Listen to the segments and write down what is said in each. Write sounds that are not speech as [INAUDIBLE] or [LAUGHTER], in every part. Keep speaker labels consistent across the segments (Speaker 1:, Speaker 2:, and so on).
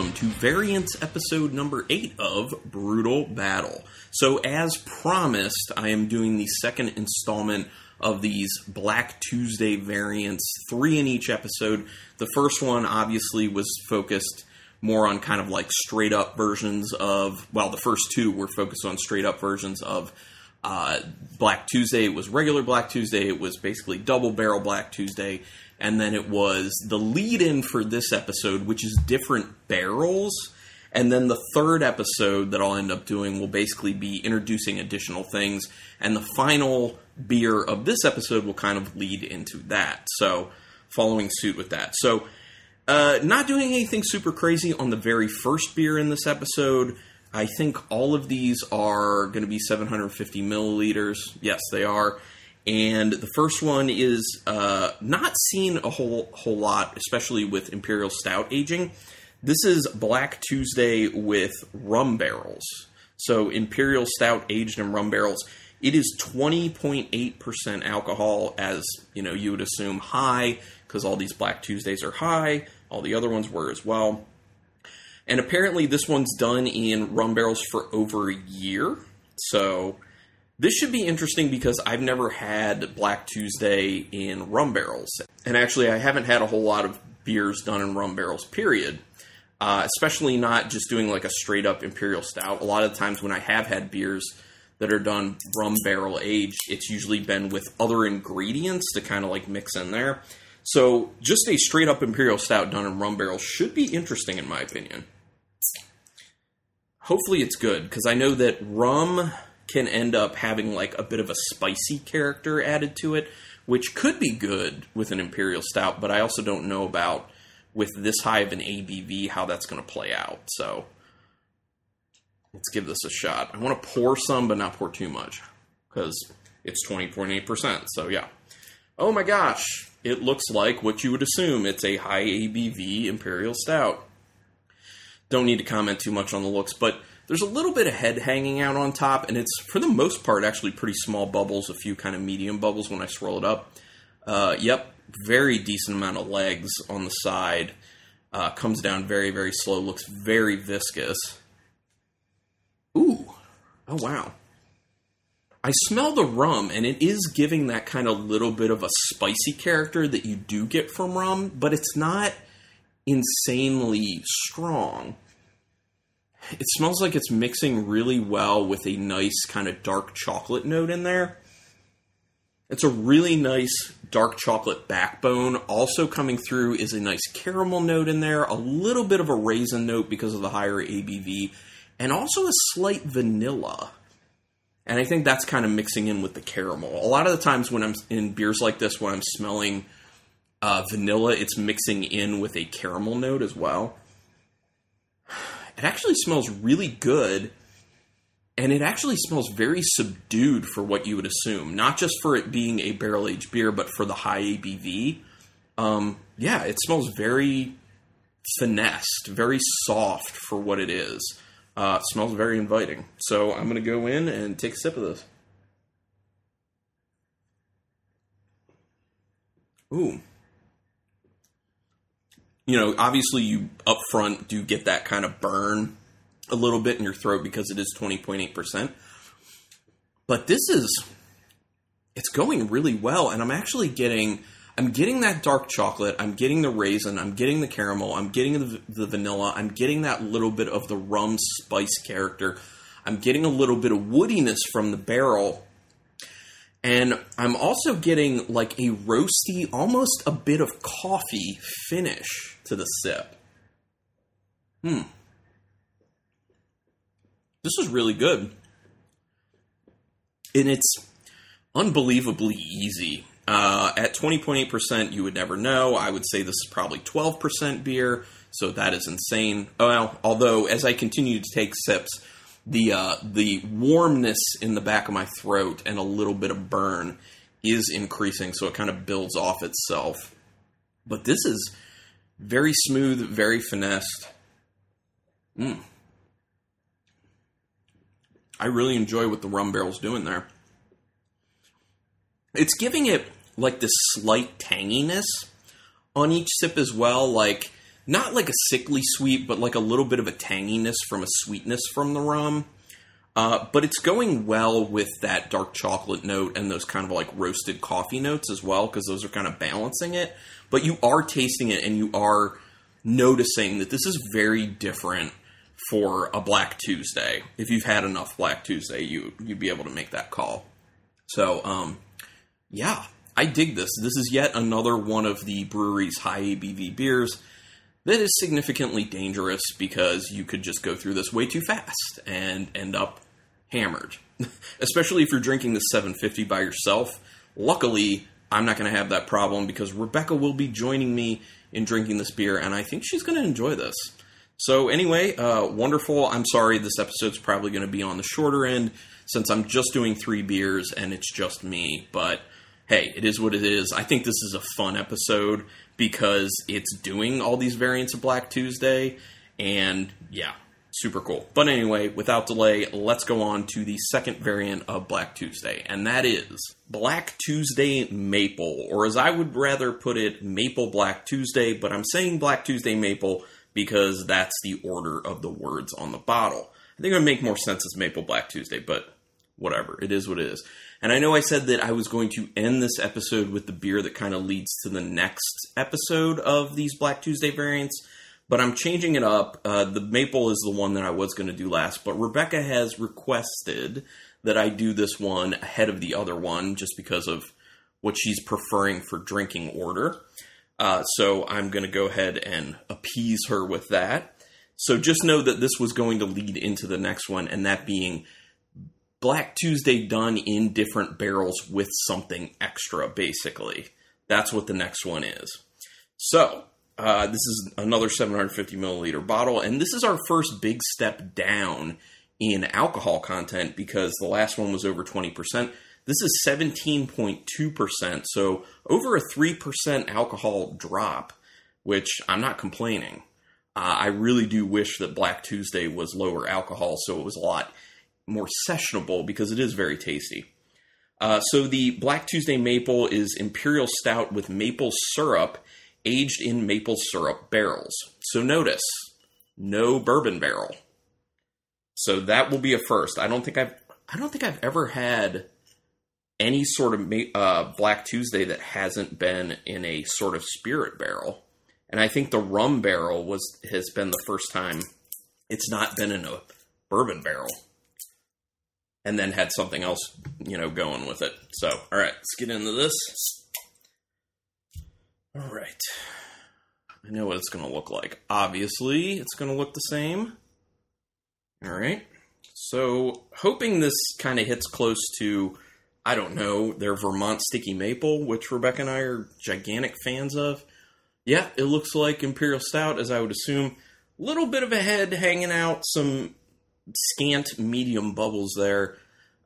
Speaker 1: welcome to Variants episode number 8 of Brutal Battle. So, as promised, I am doing the second installment of these Black Tuesday variants, three in each episode. The first one obviously was focused more on kind of like straight up versions of, well, the first two were focused on straight up versions of uh, Black Tuesday. It was regular Black Tuesday, it was basically double barrel Black Tuesday, and then it was the lead in for this episode, which is different barrels. And then the third episode that I'll end up doing will basically be introducing additional things. And the final beer of this episode will kind of lead into that. So, following suit with that. So, uh, not doing anything super crazy on the very first beer in this episode. I think all of these are going to be 750 milliliters. Yes, they are. And the first one is uh, not seen a whole whole lot, especially with Imperial Stout aging. This is Black Tuesday with rum barrels. So Imperial Stout aged in rum barrels. It is 20.8% alcohol, as you know you would assume high, because all these Black Tuesdays are high. All the other ones were as well. And apparently, this one's done in rum barrels for over a year. So this should be interesting because I've never had Black Tuesday in rum barrels. And actually, I haven't had a whole lot of beers done in rum barrels, period. Uh, especially not just doing like a straight up imperial stout. A lot of times when I have had beers that are done rum barrel aged, it's usually been with other ingredients to kind of like mix in there. So just a straight up imperial stout done in rum barrels should be interesting in my opinion. Hopefully it's good because I know that rum can end up having like a bit of a spicy character added to it, which could be good with an imperial stout, but I also don't know about with this high of an ABV how that's going to play out. So let's give this a shot. I want to pour some, but not pour too much because it's 20.8%. So yeah. Oh my gosh, it looks like what you would assume. It's a high ABV imperial stout. Don't need to comment too much on the looks, but there's a little bit of head hanging out on top, and it's for the most part actually pretty small bubbles, a few kind of medium bubbles when I swirl it up. Uh, yep, very decent amount of legs on the side. Uh, comes down very, very slow. Looks very viscous. Ooh, oh wow. I smell the rum, and it is giving that kind of little bit of a spicy character that you do get from rum, but it's not insanely strong. It smells like it's mixing really well with a nice kind of dark chocolate note in there. It's a really nice dark chocolate backbone. Also coming through is a nice caramel note in there, a little bit of a raisin note because of the higher ABV, and also a slight vanilla. And I think that's kind of mixing in with the caramel. A lot of the times when I'm in beers like this, when I'm smelling uh, vanilla, it's mixing in with a caramel note as well. It actually smells really good, and it actually smells very subdued for what you would assume. Not just for it being a barrel aged beer, but for the high ABV. Um, yeah, it smells very finessed, very soft for what it is. Uh, it smells very inviting. So I'm going to go in and take a sip of this. Ooh you know, obviously you up front do get that kind of burn a little bit in your throat because it is 20.8%. But this is it's going really well and I'm actually getting I'm getting that dark chocolate, I'm getting the raisin, I'm getting the caramel, I'm getting the, the vanilla, I'm getting that little bit of the rum spice character. I'm getting a little bit of woodiness from the barrel and I'm also getting like a roasty, almost a bit of coffee finish to the sip. Hmm. This is really good. And it's unbelievably easy. Uh, at 20.8%, you would never know. I would say this is probably 12% beer, so that is insane. Well, although as I continue to take sips, the uh, the warmness in the back of my throat and a little bit of burn is increasing, so it kind of builds off itself. But this is very smooth, very finessed. Mm. I really enjoy what the rum barrel's doing there. It's giving it like this slight tanginess on each sip as well, like not like a sickly sweet, but like a little bit of a tanginess from a sweetness from the rum. Uh, but it's going well with that dark chocolate note and those kind of like roasted coffee notes as well, because those are kind of balancing it. But you are tasting it and you are noticing that this is very different for a Black Tuesday. If you've had enough Black Tuesday, you you'd be able to make that call. So, um, yeah, I dig this. This is yet another one of the brewery's high ABV beers that is significantly dangerous because you could just go through this way too fast and end up hammered. [LAUGHS] Especially if you're drinking the 750 by yourself. Luckily, I'm not going to have that problem because Rebecca will be joining me in drinking this beer, and I think she's going to enjoy this. So, anyway, uh, wonderful. I'm sorry this episode's probably going to be on the shorter end since I'm just doing three beers and it's just me, but hey, it is what it is. I think this is a fun episode because it's doing all these variants of Black Tuesday, and yeah, super cool. But anyway, without delay, let's go on to the second variant of Black Tuesday, and that is Black Tuesday Maple, or as I would rather put it, Maple Black Tuesday, but I'm saying Black Tuesday Maple because that's the order of the words on the bottle. I think it would make more sense as Maple Black Tuesday, but whatever. It is what it is. And I know I said that I was going to end this episode with the beer that kind of leads to the next episode of these Black Tuesday variants, but I'm changing it up. Uh, the maple is the one that I was going to do last, but Rebecca has requested that I do this one ahead of the other one just because of what she's preferring for drinking order. Uh, so I'm going to go ahead and appease her with that. So just know that this was going to lead into the next one, and that being Black Tuesday done in different barrels with something extra, basically. That's what the next one is. So, uh, this is another 750 milliliter bottle, and this is our first big step down in alcohol content because the last one was over 20%. This is 17.2%, so over a 3% alcohol drop, which I'm not complaining. Uh, I really do wish that Black Tuesday was lower alcohol, so it was a lot more sessionable because it is very tasty. Uh, so the Black Tuesday Maple is imperial stout with maple syrup aged in maple syrup barrels. So notice, no bourbon barrel. So that will be a first. I don't think I've I don't think I've ever had any sort of uh, Black Tuesday that hasn't been in a sort of spirit barrel. And I think the rum barrel was has been the first time it's not been in a bourbon barrel and then had something else, you know, going with it. So, all right, let's get into this. All right. I know what it's going to look like. Obviously, it's going to look the same. All right. So, hoping this kind of hits close to, I don't know, their Vermont Sticky Maple, which Rebecca and I are gigantic fans of. Yeah, it looks like Imperial Stout, as I would assume. Little bit of a head hanging out, some scant medium bubbles there.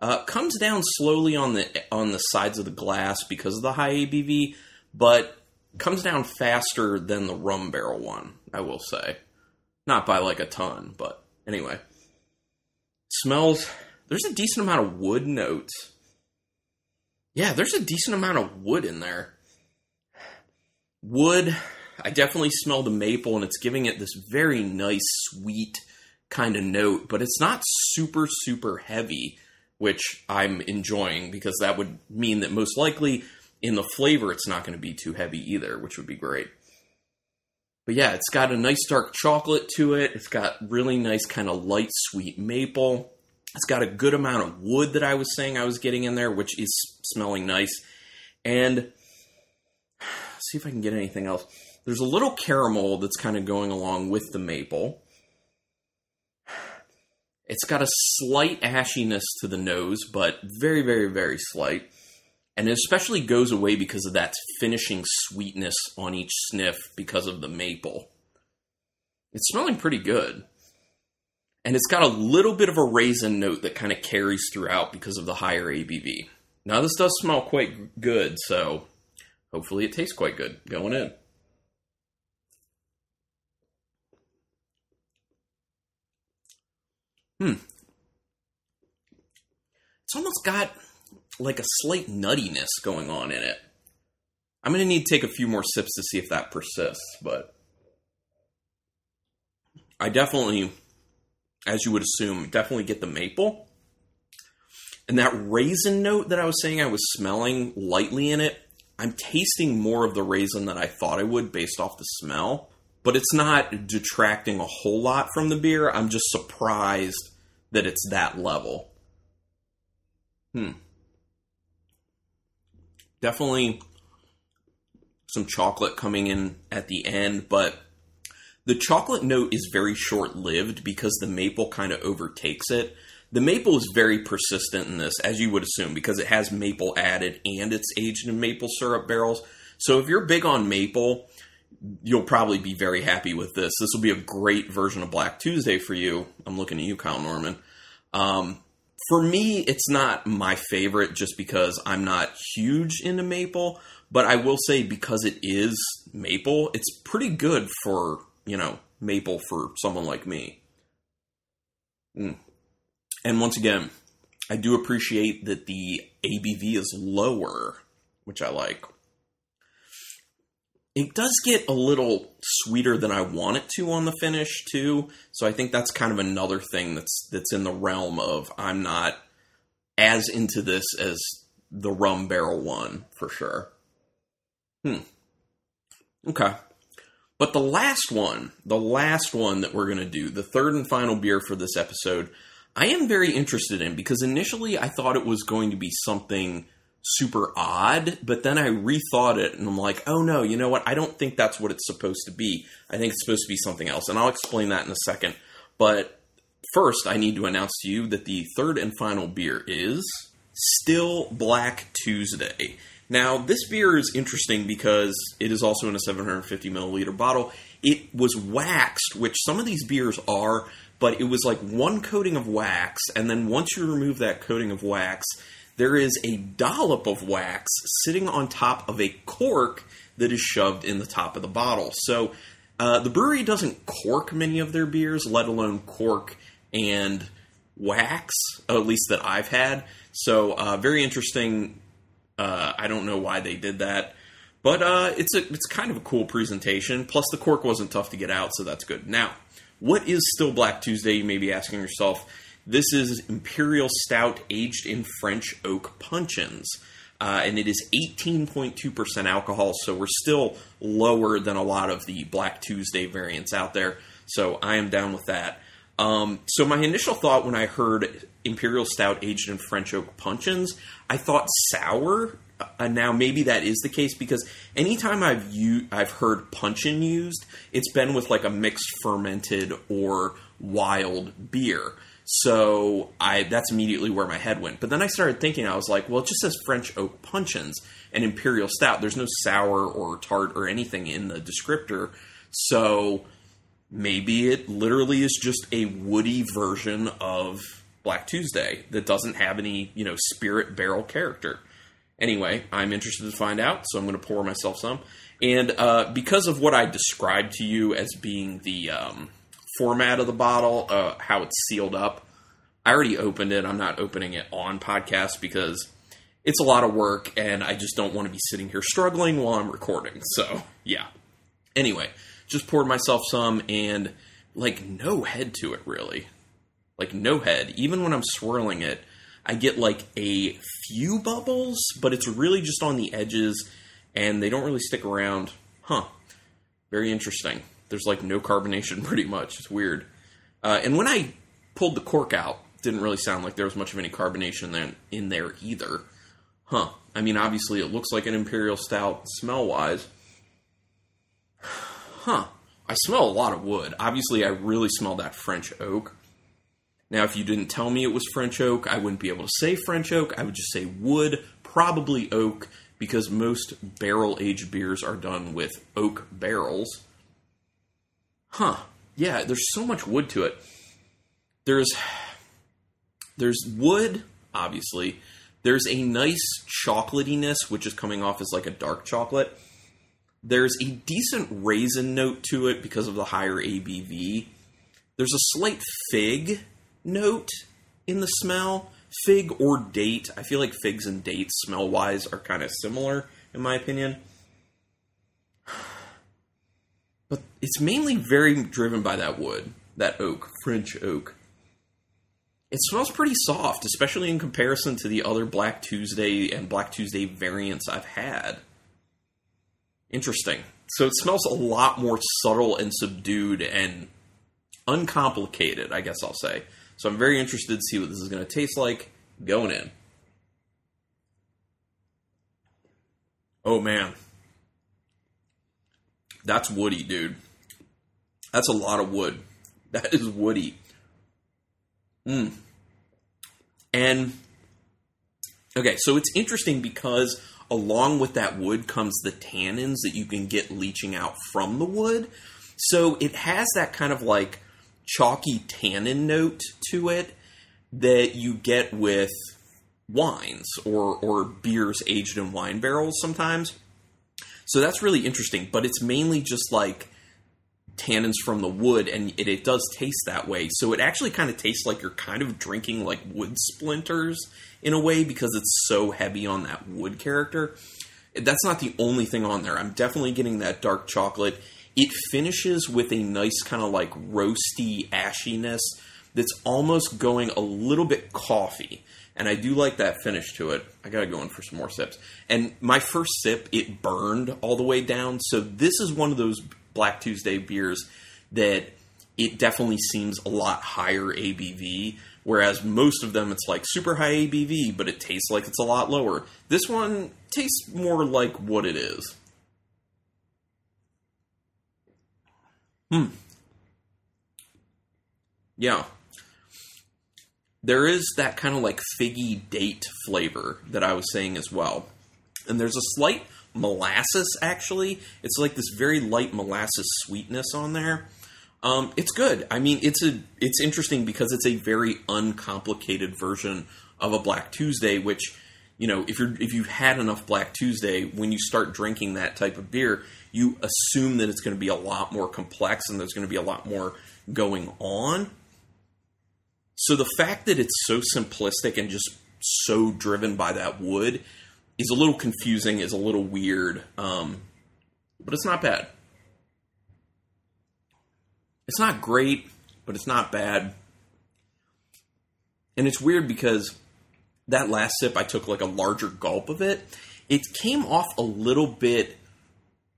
Speaker 1: Uh, comes down slowly on the on the sides of the glass because of the high ABV, but comes down faster than the rum barrel one. I will say, not by like a ton, but anyway. Smells. There's a decent amount of wood notes. Yeah, there's a decent amount of wood in there. Wood. I definitely smell the maple, and it's giving it this very nice, sweet kind of note, but it's not super, super heavy, which I'm enjoying because that would mean that most likely in the flavor it's not going to be too heavy either, which would be great. But yeah, it's got a nice dark chocolate to it. It's got really nice kind of light sweet maple. It's got a good amount of wood that I was saying I was getting in there, which is smelling nice. And [SIGHS] see if I can get anything else. There's a little caramel that's kind of going along with the maple. It's got a slight ashiness to the nose, but very, very, very slight. And it especially goes away because of that finishing sweetness on each sniff because of the maple. It's smelling pretty good. And it's got a little bit of a raisin note that kind of carries throughout because of the higher ABV. Now, this does smell quite good, so hopefully it tastes quite good going in. Hmm. It's almost got like a slight nuttiness going on in it. I'm going to need to take a few more sips to see if that persists, but I definitely, as you would assume, definitely get the maple. And that raisin note that I was saying I was smelling lightly in it, I'm tasting more of the raisin than I thought I would based off the smell. But it's not detracting a whole lot from the beer. I'm just surprised that it's that level. Hmm. Definitely some chocolate coming in at the end, but the chocolate note is very short lived because the maple kind of overtakes it. The maple is very persistent in this, as you would assume, because it has maple added and it's aged in maple syrup barrels. So if you're big on maple, you'll probably be very happy with this. This will be a great version of Black Tuesday for you. I'm looking at you, Kyle Norman. Um, for me, it's not my favorite just because I'm not huge into maple, but I will say because it is maple, it's pretty good for, you know, maple for someone like me. Mm. And once again, I do appreciate that the ABV is lower, which I like. It does get a little sweeter than I want it to on the finish too, so I think that's kind of another thing that's that's in the realm of I'm not as into this as the rum barrel one for sure. Hmm. Okay. But the last one, the last one that we're going to do, the third and final beer for this episode, I am very interested in because initially I thought it was going to be something super odd, but then I rethought it and I'm like, oh no, you know what? I don't think that's what it's supposed to be. I think it's supposed to be something else. And I'll explain that in a second. But first, I need to announce to you that the third and final beer is Still Black Tuesday. Now, this beer is interesting because it is also in a 750 milliliter bottle. It was waxed, which some of these beers are, but it was like one coating of wax, and then once you remove that coating of wax, there is a dollop of wax sitting on top of a cork that is shoved in the top of the bottle. So uh, the brewery doesn't cork many of their beers, let alone cork and wax, at least that I've had. So uh, very interesting. Uh, I don't know why they did that. But uh, it's a it's kind of a cool presentation. Plus, the cork wasn't tough to get out, so that's good. Now, what is Still Black Tuesday? You may be asking yourself. This is Imperial Stout aged in French oak puncheons. Uh, and it is 18.2% alcohol, so we're still lower than a lot of the Black Tuesday variants out there. So I am down with that. Um, so my initial thought when I heard Imperial Stout aged in French oak puncheons, I thought sour. Uh, now maybe that is the case because anytime I've u- I've heard puncheon used, it's been with like a mixed fermented or wild beer. So I that's immediately where my head went. But then I started thinking, I was like, well, it just says French oak puncheons and imperial stout. There's no sour or tart or anything in the descriptor. So maybe it literally is just a woody version of Black Tuesday that doesn't have any, you know, spirit barrel character. Anyway, I'm interested to find out, so I'm going to pour myself some. And uh, because of what I described to you as being the um, format of the bottle, uh, how it's sealed up. I already opened it. I'm not opening it on podcast because it's a lot of work and I just don't want to be sitting here struggling while I'm recording. So, yeah. Anyway, just poured myself some and like no head to it really. Like no head. Even when I'm swirling it, I get like a few bubbles, but it's really just on the edges and they don't really stick around. Huh. Very interesting. There's like no carbonation [LAUGHS] pretty much. It's weird. Uh, and when I pulled the cork out, didn't really sound like there was much of any carbonation then in there either. Huh. I mean, obviously it looks like an imperial stout smell wise. [SIGHS] Huh. I smell a lot of wood. Obviously, I really smell that French oak. Now, if you didn't tell me it was French oak, I wouldn't be able to say French oak. I would just say wood, probably oak, because most barrel aged beers are done with oak barrels huh, yeah, there's so much wood to it. There's there's wood, obviously. There's a nice chocolatiness, which is coming off as like a dark chocolate. There's a decent raisin note to it because of the higher ABV. There's a slight fig note in the smell. Fig or date. I feel like figs and dates, smell wise, are kind of similar, in my opinion. But it's mainly very driven by that wood. that oak, French oak. It smells pretty soft, especially in comparison to the other Black Tuesday and Black Tuesday variants I've had. Interesting. So it smells a lot more subtle and subdued and uncomplicated, I guess I'll say. So I'm very interested to see what this is going to taste like going in. Oh man. That's woody, dude. That's a lot of wood. [LAUGHS] That is woody. Mm. And okay, so it's interesting because along with that wood comes the tannins that you can get leaching out from the wood. So it has that kind of like chalky tannin note to it that you get with wines or or beers aged in wine barrels sometimes. So that's really interesting, but it's mainly just like tannins from the wood and it, it does taste that way. So it actually kind of tastes like you're kind of drinking like wood splinters in a way because it's so heavy on that wood character. That's not the only thing on there. I'm definitely getting that dark chocolate. It finishes with a nice kind of like roasty ashiness that's almost going a little bit coffee. And I do like that finish to it. I gotta go in for some more sips. And my first sip, it burned all the way down. So this is one of those Black Tuesday beers that it definitely seems a lot higher ABV. Whereas most of them, it's like super high ABV, but it tastes like it's a lot lower. This one tastes more like what it is. Hmm. Yeah. There is that kind of like figgy date flavor that I was saying as well. And there's a slight molasses actually. It's like this very light molasses sweetness on there. Um, it's good. I mean, it's a it's interesting because it's a very uncomplicated version of a Black Tuesday, which you know if you're if you've had enough Black Tuesday, when you start drinking that type of beer, you assume that it's going to be a lot more complex and there's going to be a lot more going on. So the fact that it's so simplistic and just so driven by that wood is a little confusing, is a little weird, um, but it's not bad. It's not great, but it's not bad. And it's weird because that last sip, I took like a larger gulp of it. It came off a little bit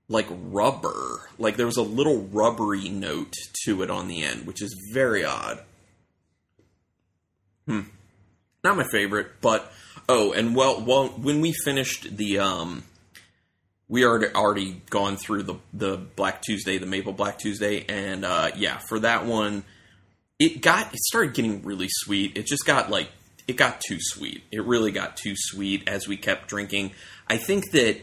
Speaker 1: like rubber. Like there was a little rubbery note to it on the end, which is very odd. Hmm. Not my favorite, but oh, and well, well, when we finished the um, we already already gone through the the Black Tuesday, the Maple Black Tuesday, and uh, yeah, for that one, it got it started getting really sweet. It just got like it got too sweet. It really got too sweet as we kept drinking. I think that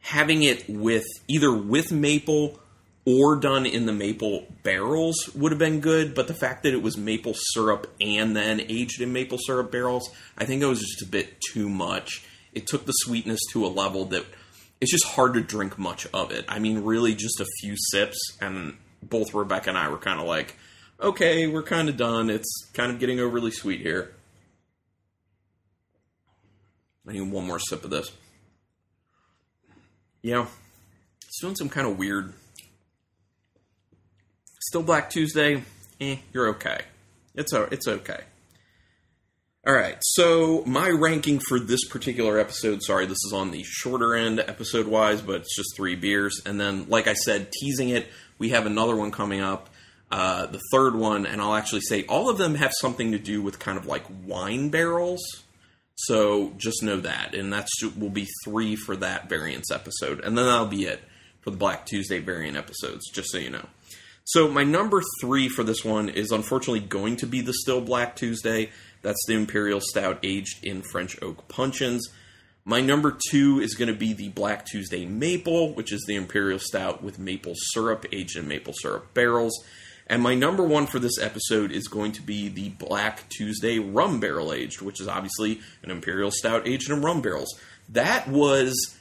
Speaker 1: having it with either with maple or done in the maple barrels would have been good, but the fact that it was maple syrup and then aged in maple syrup barrels, I think it was just a bit too much. It took the sweetness to a level that it's just hard to drink much of it. I mean, really, just a few sips, and both Rebecca and I were kind of like, okay, we're kind of done. It's kind of getting overly sweet here. I need one more sip of this. Yeah, it's doing some kind of weird. Still Black Tuesday. Eh, you're okay. It's it's okay. All right, so my ranking for this particular episode. Sorry, this is on the shorter end episode wise, but it's just three beers. And then, like I said, teasing it, we have another one coming up, uh, the third one, and I'll actually say all of them have something to do with kind of like wine barrels. So just know that, and that's will be three for that variants episode, and then that'll be it for the Black Tuesday variant episodes. Just so you know. So my number three for this one is unfortunately going to be the Still Black Tuesday. That's the Imperial Stout aged in French oak puncheons. My number two is going to be the Black Tuesday Maple, which is the Imperial Stout with maple syrup aged in maple syrup barrels. And my number one for this episode is going to be the Black Tuesday Rum Barrel Aged, which is obviously an Imperial Stout aged in rum barrels. That was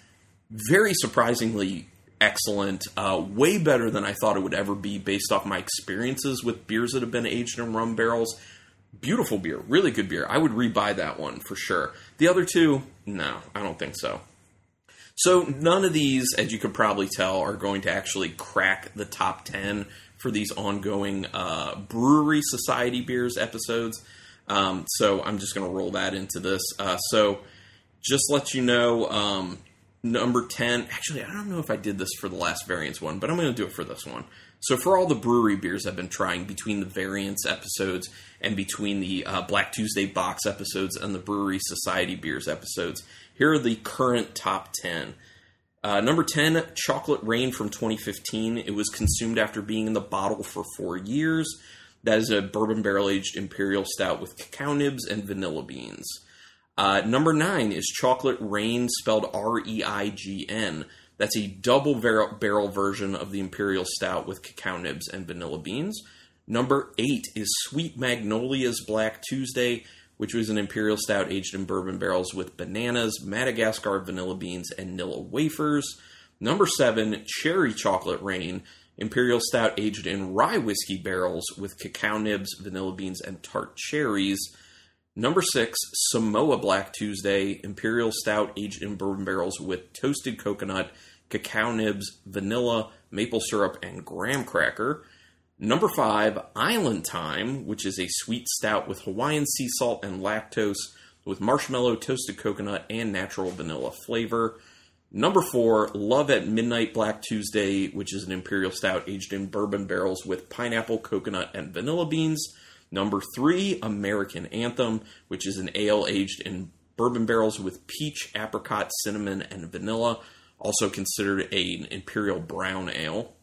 Speaker 1: very surprisingly excellent, uh, way better than I thought it would ever be based off my experiences with beers that have been aged in rum barrels. Beautiful beer, really good beer. I would rebuy that one for sure. The other two, no, I don't think so. So none of these, as you could probably tell, are going to actually crack the top ten for these ongoing uh, Bruery Society beers episodes. Um, so I'm just going to roll that into this. Uh, so just let you know, um, number 10, actually, I don't know if I did this for the last variants one, but I'm going to do it for this one. So for all the brewery beers I've been trying between the variants episodes and between the uh, Black Tuesday box episodes and the Bruery Society beers episodes, here are the current top 10. Uh, number 10, Chocolate Rain from 2015. It was consumed after being in the bottle for four years. That is a bourbon barrel aged imperial stout with cacao nibs and vanilla beans. Uh, number 9 is Chocolate Reign, spelled R E I G N. That's a double barrel, barrel version of the imperial stout with cacao nibs and vanilla beans. Number 8 is Sweet Magnolia's Black Tuesday which was an imperial stout aged in bourbon barrels with bananas, Madagascar vanilla beans, and Nilla wafers. Number seven, Cherry Chocolate Rain, imperial stout aged in rye whiskey barrels with cacao nibs, vanilla beans, and tart cherries. Number six, Samoa Black Tuesday, imperial stout aged in bourbon barrels with toasted coconut, cacao nibs, vanilla, maple syrup, and graham cracker. Number five, Island Time, which is a sweet stout with Hawaiian sea salt and lactose with marshmallow, toasted coconut, and natural vanilla flavor. Number four, Love at Midnight Black Tuesday, which is an imperial stout aged in bourbon barrels with pineapple, coconut, and vanilla beans. Number three, American Anthem, which is an ale aged in bourbon barrels with peach, apricot, cinnamon, and vanilla, also considered an imperial brown ale.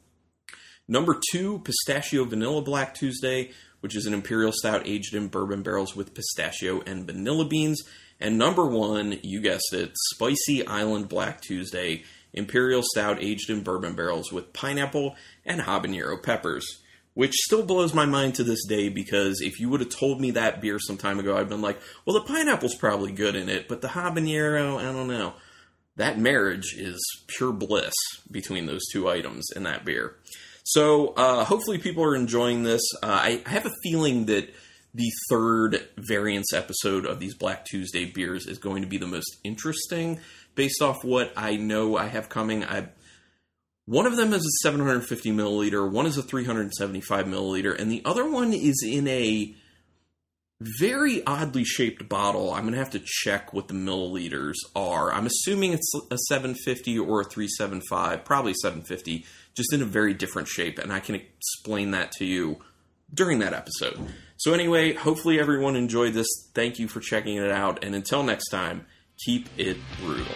Speaker 1: Number two, Pistachio Vanilla Black Tuesday, which is an imperial stout aged in bourbon barrels with pistachio and vanilla beans. And number one, you guessed it, Spicy Island Black Tuesday, imperial stout aged in bourbon barrels with pineapple and habanero peppers. Which still blows my mind to this day because if you would have told me that beer some time ago, I'd been like, well, the pineapple's probably good in it, but the habanero, I don't know. That marriage is pure bliss between those two items in that beer. So uh, hopefully people are enjoying this. Uh, I, I, have a feeling that the third variance episode of these Black Tuesday beers is going to be the most interesting, based off what I know I have coming. I one of them is a 750 milliliter, one is a 375 milliliter, and the other one is in a very oddly shaped bottle. I'm going to have to check what the milliliters are. I'm assuming it's a 750 or a 375, probably 750 just in a very different shape. And I can explain that to you during that episode. So, anyway, hopefully everyone enjoyed this. Thank you for checking it out. And until next time, keep it brutal.